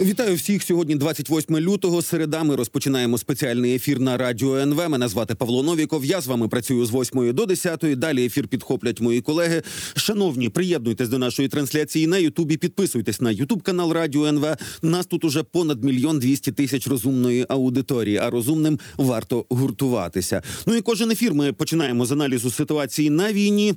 Вітаю всіх сьогодні, 28 лютого. Середа ми розпочинаємо спеціальний ефір на радіо НВ. Мене звати Павло Новіков. Я з вами працюю з 8 до 10. Далі ефір підхоплять мої колеги. Шановні, приєднуйтесь до нашої трансляції на Ютубі. Підписуйтесь на Ютуб канал Радіо НВ. Нас тут уже понад мільйон двісті тисяч розумної аудиторії. А розумним варто гуртуватися. Ну і кожен ефір ми починаємо з аналізу ситуації на війні.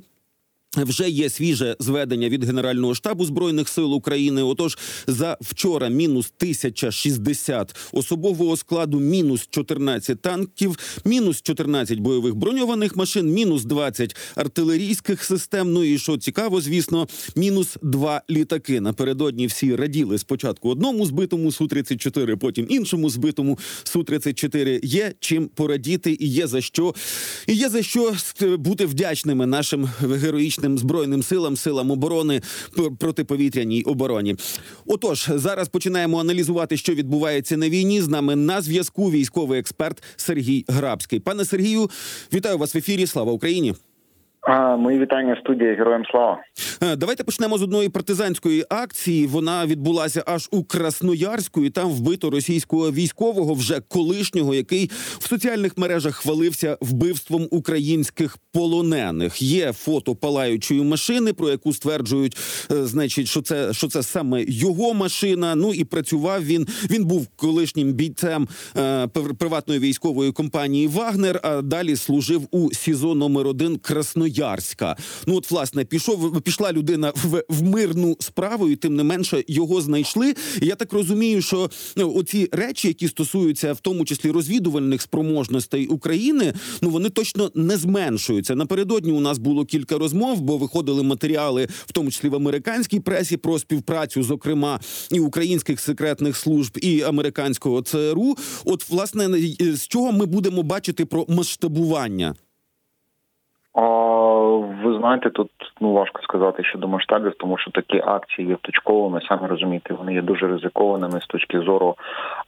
Вже є свіже зведення від Генерального штабу збройних сил України. Отож, за вчора мінус 1060 особового складу, мінус 14 танків, мінус 14 бойових броньованих машин, мінус 20 артилерійських систем. Ну і що цікаво, звісно, мінус 2 літаки. Напередодні всі раділи спочатку одному збитому су 34 потім іншому збитому су 34 Є чим порадіти, і є за що, і є за що бути вдячними нашим героїчним збройним силам, силам оборони протиповітряній обороні. Отож, зараз починаємо аналізувати, що відбувається на війні. З нами на зв'язку військовий експерт Сергій Грабський. Пане Сергію, вітаю вас в ефірі. Слава Україні. А, Мої вітання студії героям слава. Е, давайте почнемо з одної партизанської акції. Вона відбулася аж у Красноярську, і там вбито російського військового, вже колишнього, який в соціальних мережах хвалився вбивством українських полонених. Є фото палаючої машини, про яку стверджують, е, значить, що це що це саме його машина. Ну і працював він. Він був колишнім бійцем е, приватної військової компанії Вагнер. А далі служив у СІЗО номер 1 Красноярськ. Ярська. Ну от власне пішов пішла людина в, в мирну справу, і тим не менше його знайшли. І Я так розумію, що ну, оці речі, які стосуються в тому числі розвідувальних спроможностей України, ну вони точно не зменшуються. Напередодні у нас було кілька розмов, бо виходили матеріали, в тому числі в американській пресі, про співпрацю, зокрема і українських секретних служб, і американського ЦРУ. От власне з чого ми будемо бачити про масштабування. Ви знаєте, тут ну важко сказати щодо масштабів, тому що такі акції є точковими, самі розумієте, вони є дуже ризикованими з точки зору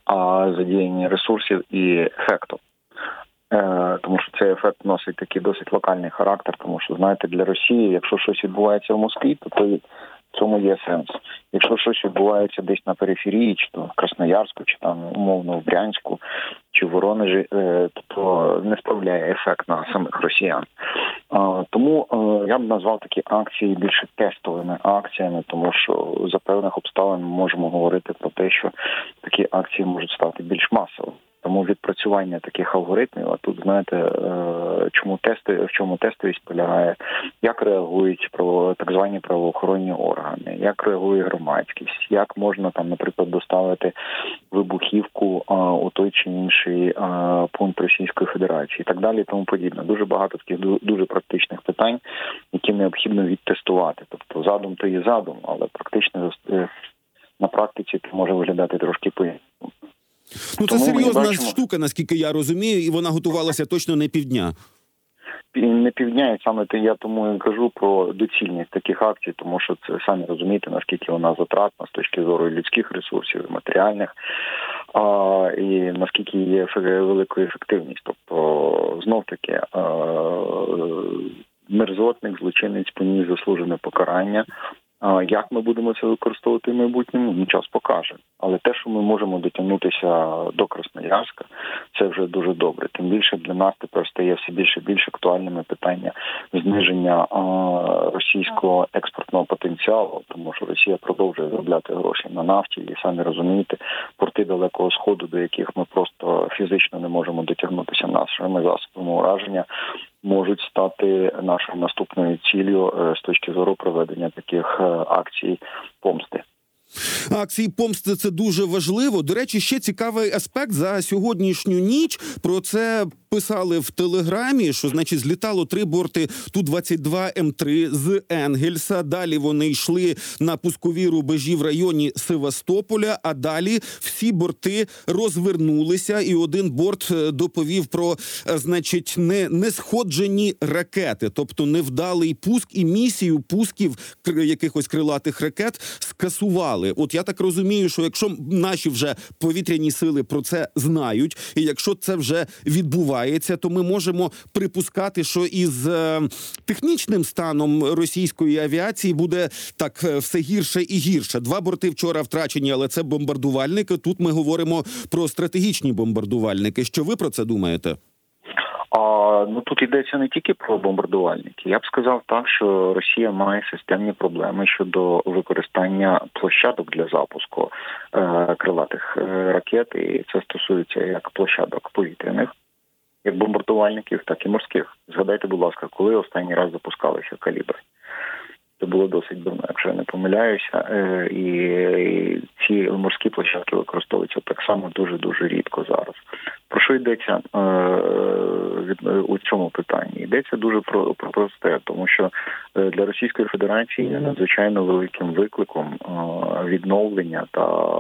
а, задіяння ресурсів і ефекту. Е, Тому що цей ефект носить такий досить локальний характер, тому що знаєте, для Росії, якщо щось відбувається в Москві, то той цьому є сенс. Якщо щось відбувається десь на периферії, чи то в Красноярську, чи там умовно в Брянську, чи в Воронежі, е, то не справляє ефект на самих росіян. Тому е, я б назвав такі акції більше тестовими акціями, тому що за певних обставин ми можемо говорити про те, що такі акції можуть стати більш масовими. Тому відпрацювання таких алгоритмів, а тут знаєте, е, чому тести в чому тестовість полягає, як реагують про так звані правоохоронні органи, як реагує громадськість, як можна там, наприклад, доставити вибухівку у той чи інший пункт Російської Федерації, і так далі, і тому подібне. Дуже багато таких дуже практичних питань, які необхідно відтестувати. Тобто задум то є задум, але практично е, на практиці це може виглядати трошки по Ну це серйозна штука, наскільки я розумію, і вона готувалася точно не півдня. Не півдня, і саме я тому і кажу про доцільність таких акцій, тому що це самі розумієте, наскільки вона затратна з точки зору людських ресурсів, і матеріальних, а, і наскільки є великою ефективність. Тобто, знов таки мерзотник, злочинець поніс заслужене покарання. Як ми будемо це використовувати в майбутньому, ну, час покаже. Але те, що ми можемо дотягнутися до Красноярська, це вже дуже добре. Тим більше для нас тепер стає все більше більш актуальними питання зниження російського експортного потенціалу, тому що Росія продовжує заробляти гроші на нафті, і самі розумієте, порти далекого сходу, до яких ми просто фізично не можемо дотягнутися нашими засобами ураження можуть стати нашою наступною ціллю е, з точки зору проведення таких е, акцій помсти. Акції помсти це дуже важливо. До речі, ще цікавий аспект за сьогоднішню ніч. Про це писали в телеграмі, що значить злітало три борти ту 22 М 3 з Енгельса. Далі вони йшли на пускові рубежі в районі Севастополя. А далі всі борти розвернулися, і один борт е, доповів про е, значить не, не сходжені ракети, тобто невдалий пуск і місію пусків якихось крилатих ракет скасували. От я так розумію, що якщо наші вже повітряні сили про це знають, і якщо це вже відбувається відбувається, то ми можемо припускати, що із е, технічним станом російської авіації буде так е, все гірше і гірше. Два борти вчора втрачені, але це бомбардувальники. Тут ми говоримо про стратегічні бомбардувальники. Що ви про це думаєте? А ну тут йдеться не тільки про бомбардувальники. Я б сказав так, що Росія має системні проблеми щодо використання площадок для запуску е, крилатих е, ракет, і це стосується як площадок повітряних, як бомбардувальників, так і морських. Згадайте, будь ласка, коли останній раз запускалися калібри. Це було досить давно, якщо я не помиляюся, е, і ці морські площадки використовуються так само дуже дуже рідко зараз. Про що йдеться е, у цьому питанні? Йдеться дуже про, про просте, тому що е, для Російської Федерації надзвичайно великим викликом відновлення та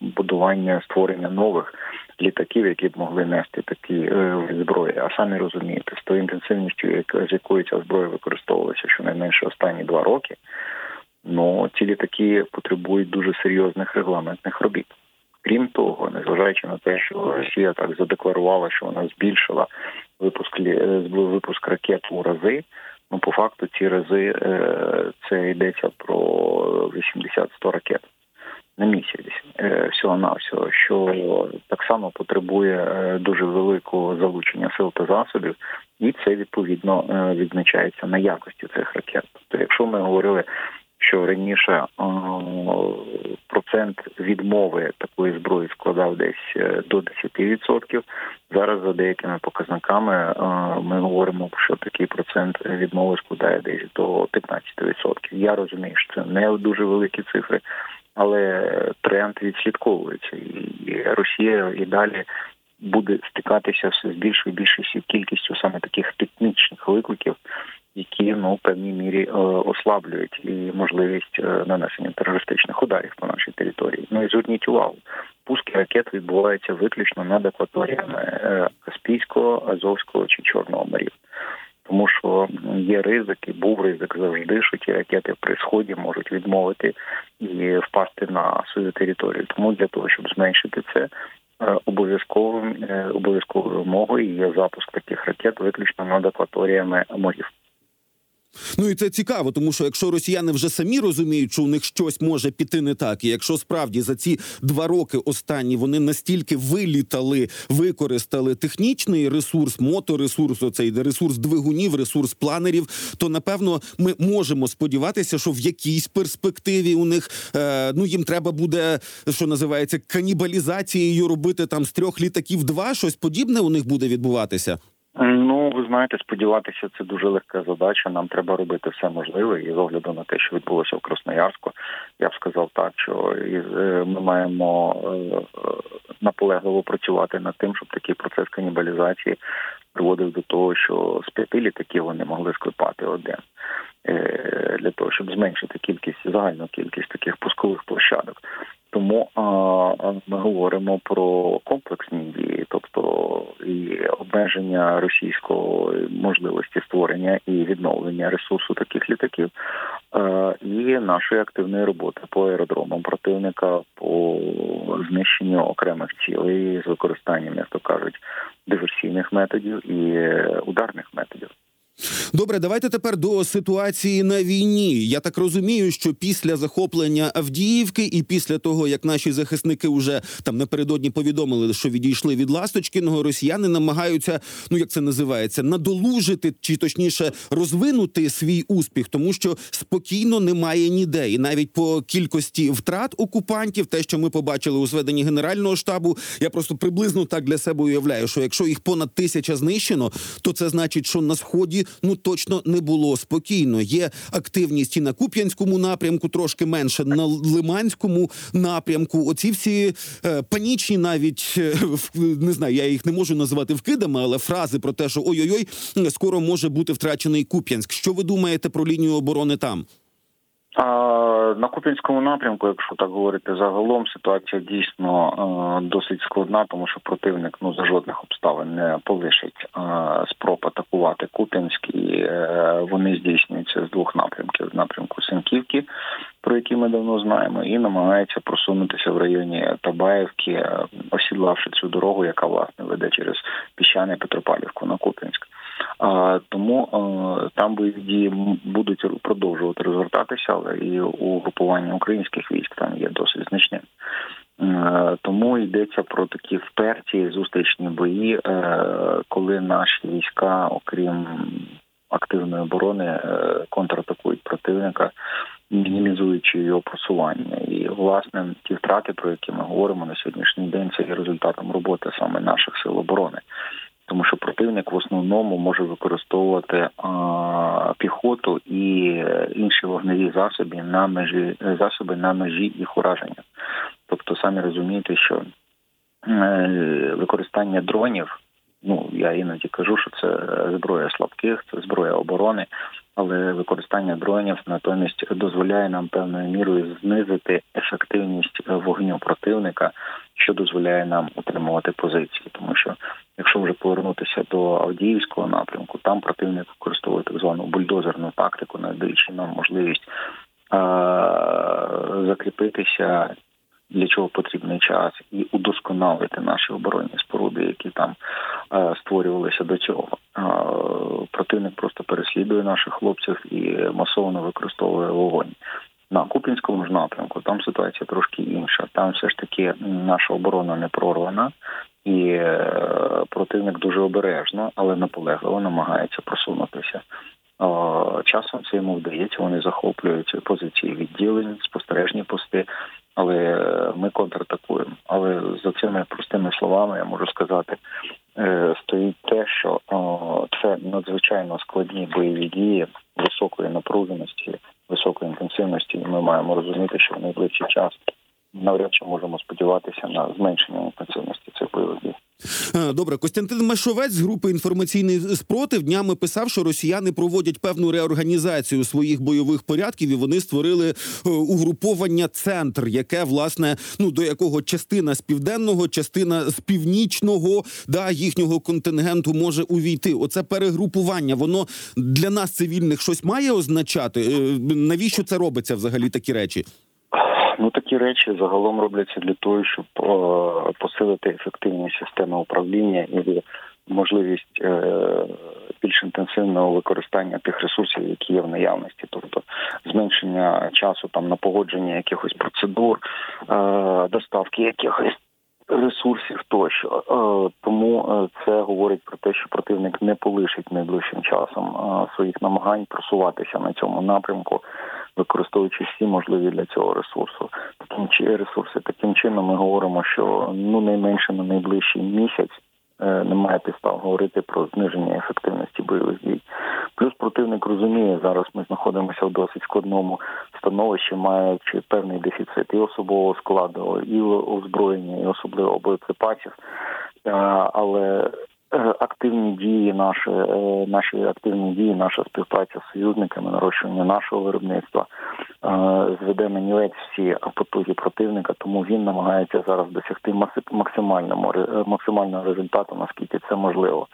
будування створення нових літаків, які б могли нести такі е, зброї. А самі розумієте, з тою інтенсивністю, з якою ця зброя використовувалася щонайменше останні два роки. Ну ці літаки потребують дуже серйозних регламентних робіт. Крім того, незважаючи на те, що Росія так задекларувала, що вона збільшила випуск е, випуск ракет у рази. Ну по факту ці рази е, це йдеться про 80-100 ракет на місяць е, всього навсього що так само потребує е, дуже великого залучення сил та засобів, і це відповідно е, відзначається на якості цих ракет. Тобто, якщо ми говорили. Що раніше процент відмови такої зброї складав десь до 10%. Зараз за деякими показниками ми говоримо, що такий процент відмови складає десь до 15%. Я розумію, що це не дуже великі цифри, але тренд відслідковується, і Росія і далі буде стикатися все з більшою більшою кількістю саме таких технічних викликів, які ну в певній мірі е, ослаблюють і можливість е, нанесення терористичних ударів по нашій території. Ну і зверніть увагу, пуски ракет відбуваються виключно над акваторіями е, Каспійського, Азовського чи Чорного морів тому що є ризик, і був ризик завжди, що ті ракети при сході можуть відмовити і впасти на свою територію. Тому для того, щоб зменшити це. Е, обов'язковим е, обов'язковою вимогою є запуск таких ракет виключно над акваторіями морів. Ну і це цікаво, тому що якщо росіяни вже самі розуміють, що у них щось може піти не так, і якщо справді за ці два роки останні вони настільки вилітали, використали технічний ресурс, моторесурс, оцей ресурс двигунів, ресурс планерів, то напевно ми можемо сподіватися, що в якійсь перспективі у них е, ну їм треба буде, що називається канібалізацією робити там з трьох літаків два щось подібне у них буде відбуватися. Ну, ви знаєте, сподіватися, це дуже легка задача. Нам треба робити все можливе, і з огляду на те, що відбулося в Красноярську, я б сказав так, що е, ми маємо е, наполегливо працювати над тим, щоб такий процес канібалізації приводив до того, що з п'яти літаків вони могли склепати один. Е, для того, щоб зменшити кількість загальну кількість таких пускових площадок. Тому а, ми говоримо про комплексні дії, тобто і обмеження російської можливості створення і відновлення ресурсу таких літаків, а, і нашої активної роботи по аеродромам противника по знищенню окремих цілей з використанням, як то кажуть, диверсійних методів і ударних методів. Добре, давайте тепер до ситуації на війні. Я так розумію, що після захоплення Авдіївки і після того, як наші захисники вже там напередодні повідомили, що відійшли від Ласточкіного, росіяни намагаються, ну як це називається, надолужити чи точніше розвинути свій успіх, тому що спокійно немає ніде, і навіть по кількості втрат окупантів, те, що ми побачили у зведенні генерального штабу, я просто приблизно так для себе уявляю, що якщо їх понад тисяча знищено, то це значить, що на сході ну точно не було спокійно. Є активність і на Куп'янському напрямку, трошки менше на Лиманському напрямку. Оці всі е, панічні, навіть е, не знаю, я їх не можу називати вкидами, але фрази про те, що ой-ой-ой, скоро може бути втрачений Куп'янськ. Що ви думаєте про лінію оборони там? На Куп'янському напрямку, якщо так говорити загалом, ситуація дійсно е, досить складна, тому що противник ну за жодних обставин не полишить е, спроб атакувати Куп'янськ, і е, вони здійснюються з двох напрямків: напрямку Сенківки про які ми давно знаємо, і намагається просунутися в районі Табаївки, осідлавши цю дорогу, яка власне веде через піщане Петропавлівку на Куп'янськ. Тому там бойові дії будуть продовжувати розгортатися, але і угрупування українських військ там є досить значним. Е, Тому йдеться про такі вперті зустрічні бої, е, коли наші війська, окрім активної оборони, е, контратакують противника, мінімізуючи його просування. І власне ті втрати, про які ми говоримо на сьогоднішній день, це є результатом роботи саме наших сил оборони. Тому що противник в основному може використовувати піхоту і е, інші вогневі засоби на межі засоби на межі їх ураження. Тобто, самі розумієте, що е, використання дронів, ну я іноді кажу, що це зброя слабких, це зброя оборони, але використання дронів натомість дозволяє нам певною мірою знизити ефективність вогню противника, що дозволяє нам утримувати позиції, тому що якщо вже повернутися до Авдіївського напрямку, там противник використовує так звану бульдозерну тактику, надаючи нам можливість е- закріпитися. Для чого потрібний час і удосконалити наші оборонні споруди, які там е, створювалися до цього. Е, противник просто переслідує наших хлопців і масово використовує вогонь. На Купінському ж напрямку там ситуація трошки інша. Там все ж таки наша оборона не прорвана, і е, противник дуже обережно, але наполегливо намагається просунутися. Е, Часом це йому вдається. Вони захоплюють позиції відділень, спостережні пости, але ми контратакуємо. Але за цими простими словами я можу сказати, е, стоїть те, що це надзвичайно складні бойові дії високої напруженості, високої інтенсивності, і ми маємо розуміти, що в найближчий час навряд чи можемо сподіватися на зменшення інтенсивності цих бойових дій. Е, Добре, Костянтин Машовець з групи інформаційний спротив днями писав, що росіяни проводять певну реорганізацію своїх бойових порядків, і вони створили е, угруповання центр, яке власне ну до якого частина з південного, частина з північного да їхнього контингенту може увійти. Оце перегрупування. Воно для нас цивільних щось має означати. Е, Навіщо це робиться взагалі такі речі? Ну такі речі загалом робляться для того, щоб е, посилити ефективність системи управління і можливість е, більш інтенсивного використання тих ресурсів, які є в наявності, тобто зменшення часу там на погодження якихось процедур, е, доставки якихось. Ресурсів тощо тому це говорить про те, що противник не полишить найближчим часом своїх намагань просуватися на цьому напрямку, використовуючи всі можливі для цього ресурсу. Таким чи ресурси таким чином ми говоримо, що ну найменше на найближчий місяць е, немає підстав говорити про зниження ефективності бойових дій. Плюс противник розуміє, зараз ми знаходимося в досить складному становищі, маючи певний дефіцит і особового складу, і озброєння, і особливо боєприпасів. Е, Але активні дії, наші, е, наші активні дії, наша співпраця з союзниками, нарощування нашого виробництва е, зведе на нівець всі потуги противника, тому він намагається зараз досягти е, максимального результату, наскільки це можливо.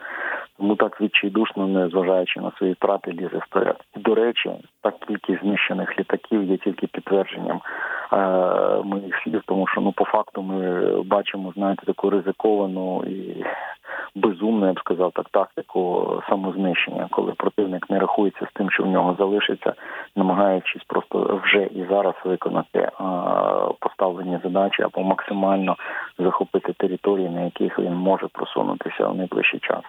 Тому так відчайдушно, не зважаючи на свої втрати, лізе вперед. До речі, так кількість знищених літаків є тільки підтвердженням е, моїх слів, тому що ну по факту ми бачимо, знаєте, таку ризиковану і безумну, я б сказав, так тактику самознищення, коли противник не рахується з тим, що в нього залишиться, намагаючись просто вже і зараз виконати поставлені задачі або максимально захопити території, на яких він може просунутися в найближчий час.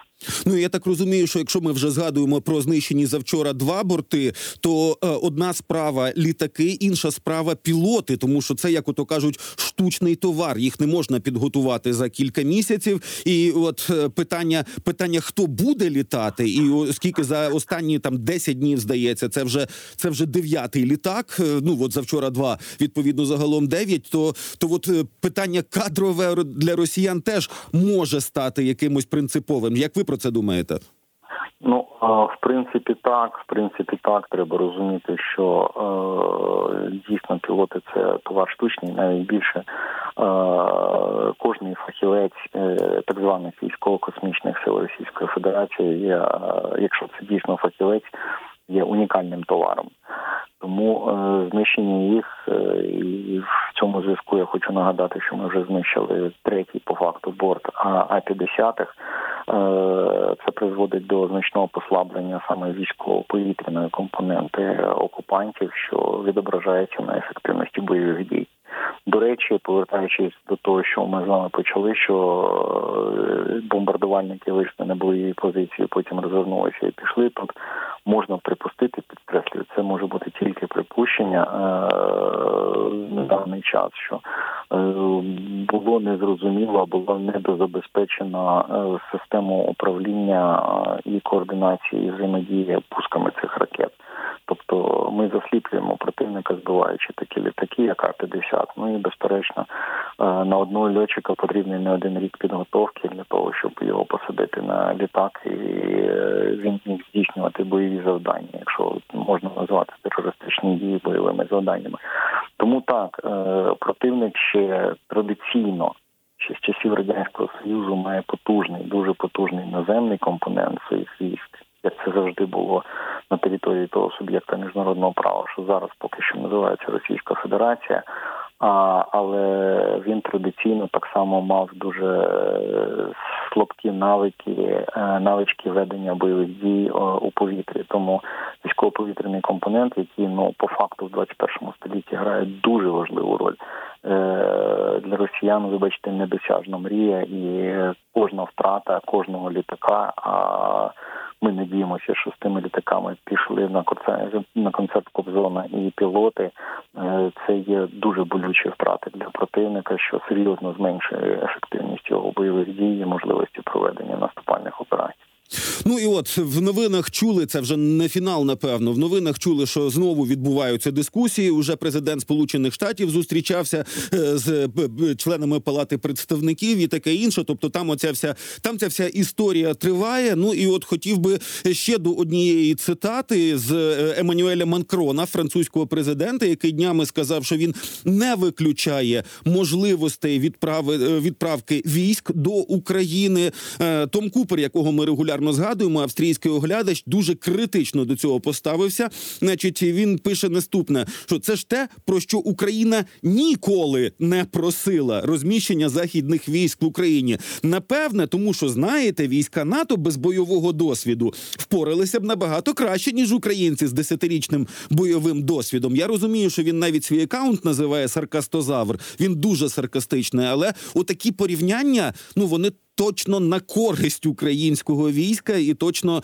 Ну я так розумію, що якщо ми вже згадуємо про знищені завчора два борти, то е, одна справа літаки, інша справа пілоти, тому що це, як ото кажуть, штучний товар. Їх не можна підготувати за кілька місяців. І от питання, питання, хто буде літати, і оскільки за останні там 10 днів здається, це вже це вже дев'ятий літак. е, Ну от завчора два, відповідно, загалом дев'ять. То то от е, питання кадрове для росіян теж може стати якимось принциповим. Як ви про це думаєте? Ну в принципі, так. В принципі, так треба розуміти, що е, дійсно пілоти це товар штучний, навіть більше е, кожний фахівець е, так званих військово-космічних сил Російської Федерації є, якщо це дійсно фахівець, є унікальним товаром. Тому знищення їх і в цьому зв'язку я хочу нагадати, що ми вже знищили третій по факту борт А 50 е, Це призводить до значного послаблення саме військово-повітряної компоненти окупантів, що відображається на ефективності бойових дій. До речі, повертаючись до того, що ми з вами почали, що е, бомбардувальники вийшли на бойові позиції, потім розвернулися і пішли. Тут можна припустити, підкреслюю, це може бути тільки припущення е, на даний час, що е, було незрозуміло, була недозабезпечена система управління і координації взаємодії пусками цих ракет. Тобто ми засліплюємо противника, збиваючи такі літаки, як А-50. Ну і безперечно е, на одного льотчика потрібний не один рік підготовки для того, щоб його посадити на літак, і е, він міг здійснювати бойові завдання, якщо можна назвати терористичні дії бойовими завданнями. Тому так е, противник ще традиційно. Ще з часів радянського союзу має потужний, дуже потужний наземний компонент своїх військ, як це завжди було на території того суб'єкта міжнародного права, що зараз поки що називається Російська Федерація. А, Але він традиційно так само мав дуже е, слабкі навики, е, навички ведення бойових дій е, у повітрі. Тому військово-повітряний компонент, який ну по факту в 21 столітті грає дуже важливу роль для росіян. Вибачте, недосяжна мрія, і кожна втрата кожного літака. А ми надіємося, що з тими літаками пішли на концерт на концерт Кобзона і пілоти. Е, це є дуже болючі втрати для противника, що серйозно зменшує ефективність його бойових дій і можливості проведення наступальних операцій. Ну і от в новинах чули це вже не фінал. Напевно, в новинах чули, що знову відбуваються дискусії. Уже президент Сполучених Штатів зустрічався е, з членами палати представників і таке інше. Тобто, там оця вся там ця вся історія триває. Ну і от хотів би ще до однієї цитати з е, Еммануеля Манкрона, французького президента, який днями сказав, що він не виключає можливостей відправи е, відправки військ до України. Том Купер, якого ми регулярно регулярно згадуємо. Австрійський оглядач дуже критично до цього поставився. Значить, він пише наступне: що це ж те, про що Україна ніколи не просила розміщення західних військ в Україні. Напевне, тому що знаєте, війська НАТО без бойового досвіду впоралися б набагато краще ніж українці з десятирічним бойовим досвідом. Я розумію, що він навіть свій акаунт називає саркастозавр. Він дуже саркастичний, але отакі порівняння, ну вони точно на користь українського війська, і точно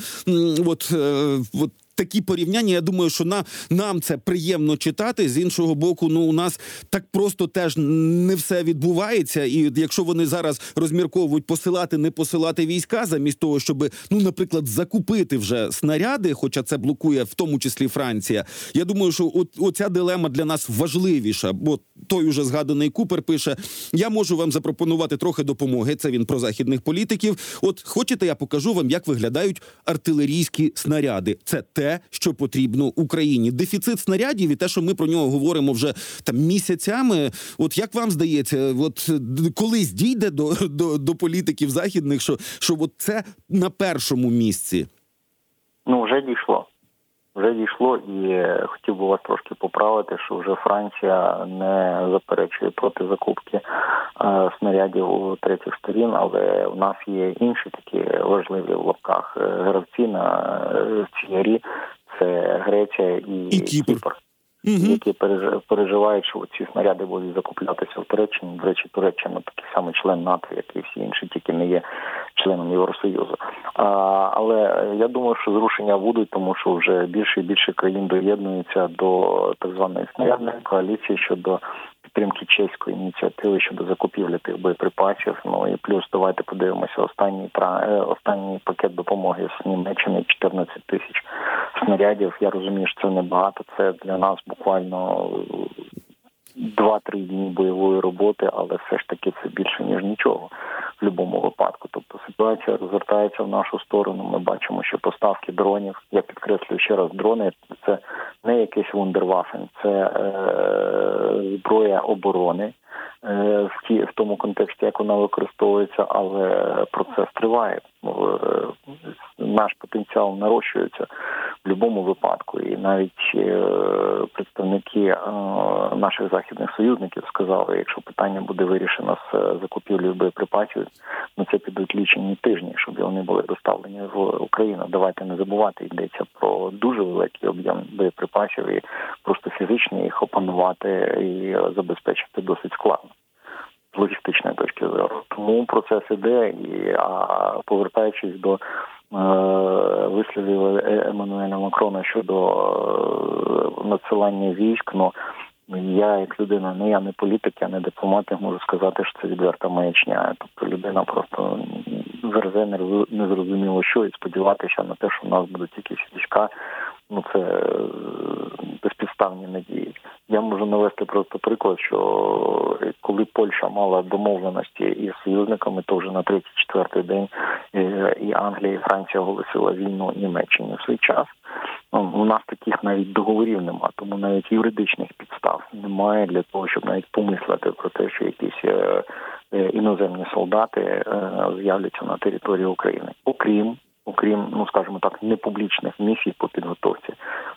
от, е, от такі порівняння. Я думаю, що на нам це приємно читати. З іншого боку, ну у нас так просто теж не все відбувається. І якщо вони зараз розмірковують посилати, не посилати війська, замість того, щоб ну, наприклад, закупити вже снаряди, хоча це блокує в тому числі Франція. Я думаю, що от оця дилема для нас важливіша, бо той уже згаданий Купер пише: я можу вам запропонувати трохи допомоги. Це він про західних політиків. От хочете, я покажу вам, як виглядають артилерійські снаряди. Це те що потрібно Україні. Дефіцит снарядів і те, що ми про нього говоримо вже там місяцями. От як вам здається, от колись дійде до до, до політиків західних, що що от це на першому місці? Ну вже дійшло. Вже дійшло, і хотів би вас трошки поправити, що вже Франція не заперечує проти закупки е, снарядів у третіх сторін, але в нас є інші такі важливі в лапках е, гравці на е, цій. Це Греція і, і Кіпр. Кіпр угу. які переживають, що ці снаряди будуть закуплятися в Туреччині. До речі, Туреччина такий самий член НАТО, як і всі інші, тільки не є членом Євросоюзу. А, Але я думаю, що зрушення будуть, тому що вже більше і більше країн доєднуються до так званої снарядної коаліції щодо підтримки чеської ініціативи щодо закупівлі тих боєприпасів. Ну і плюс давайте подивимося останній е, останній пакет допомоги з Німеччини 14 тисяч снарядів. Я розумію, що це небагато. Це для нас буквально два-три дні бойової роботи, але все ж таки це більше ніж нічого в будь-якому випадку. Тобто ситуація розвертається в нашу сторону. Ми бачимо, що поставки дронів, я підкреслюю ще раз, дрони це не якийсь вундервафен, це е, зброя оборони. Е, в тому контексті, як вона використовується, але процес триває. Е, наш потенціал нарощується будь-якому випадку. І навіть е, представники е, наших західних союзників сказали, якщо питання буде вирішено з е, закупівлею боєприпасів, ну це підуть лічені тижні, щоб вони були доставлені в Україну. Давайте не забувати, йдеться про дуже великий об'єм боєприпасів і просто фізично їх опанувати і забезпечити досить складно з логістичної точки зору. Тому процес іде, і а повертаючись до Е- Еммануеля Макрона щодо е, надсилання військ, ну я як людина, не я не політик, я не дипломат, я можу сказати, що це відверта маячня. Тобто людина просто верзе незрозуміло що і сподіватися на те, що в нас будуть якісь війська. Ну це е, безпідставні надії. Я можу навести просто приклад, що коли Польща мала домовленості із союзниками, то вже на 34-й день е, і Англія, і Франція оголосила війну Німеччині в свій час. Ну, у нас таких навіть договорів нема, тому навіть юридичних підстав немає для того, щоб навіть помислити про те, що якісь е, е, іноземні солдати е, з'являться на території України, окрім окрім, ну скажімо так, непублічних місій по підготовці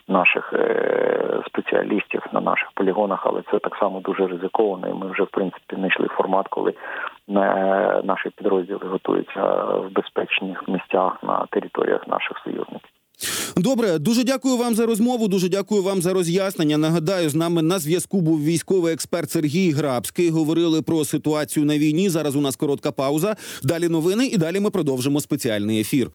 наших е, спеціалістів на наших полігонах, але це так само дуже ризиковано. І ми вже в принципі знайшли формат, коли е, наші підрозділи готуються в безпечних місцях на територіях наших союзників. Добре, дуже дякую вам за розмову. Дуже дякую вам за роз'яснення. Нагадаю, з нами на зв'язку був військовий експерт Сергій Грабський. Говорили про ситуацію на війні. Зараз у нас коротка пауза. Далі новини, і далі ми продовжимо спеціальний ефір.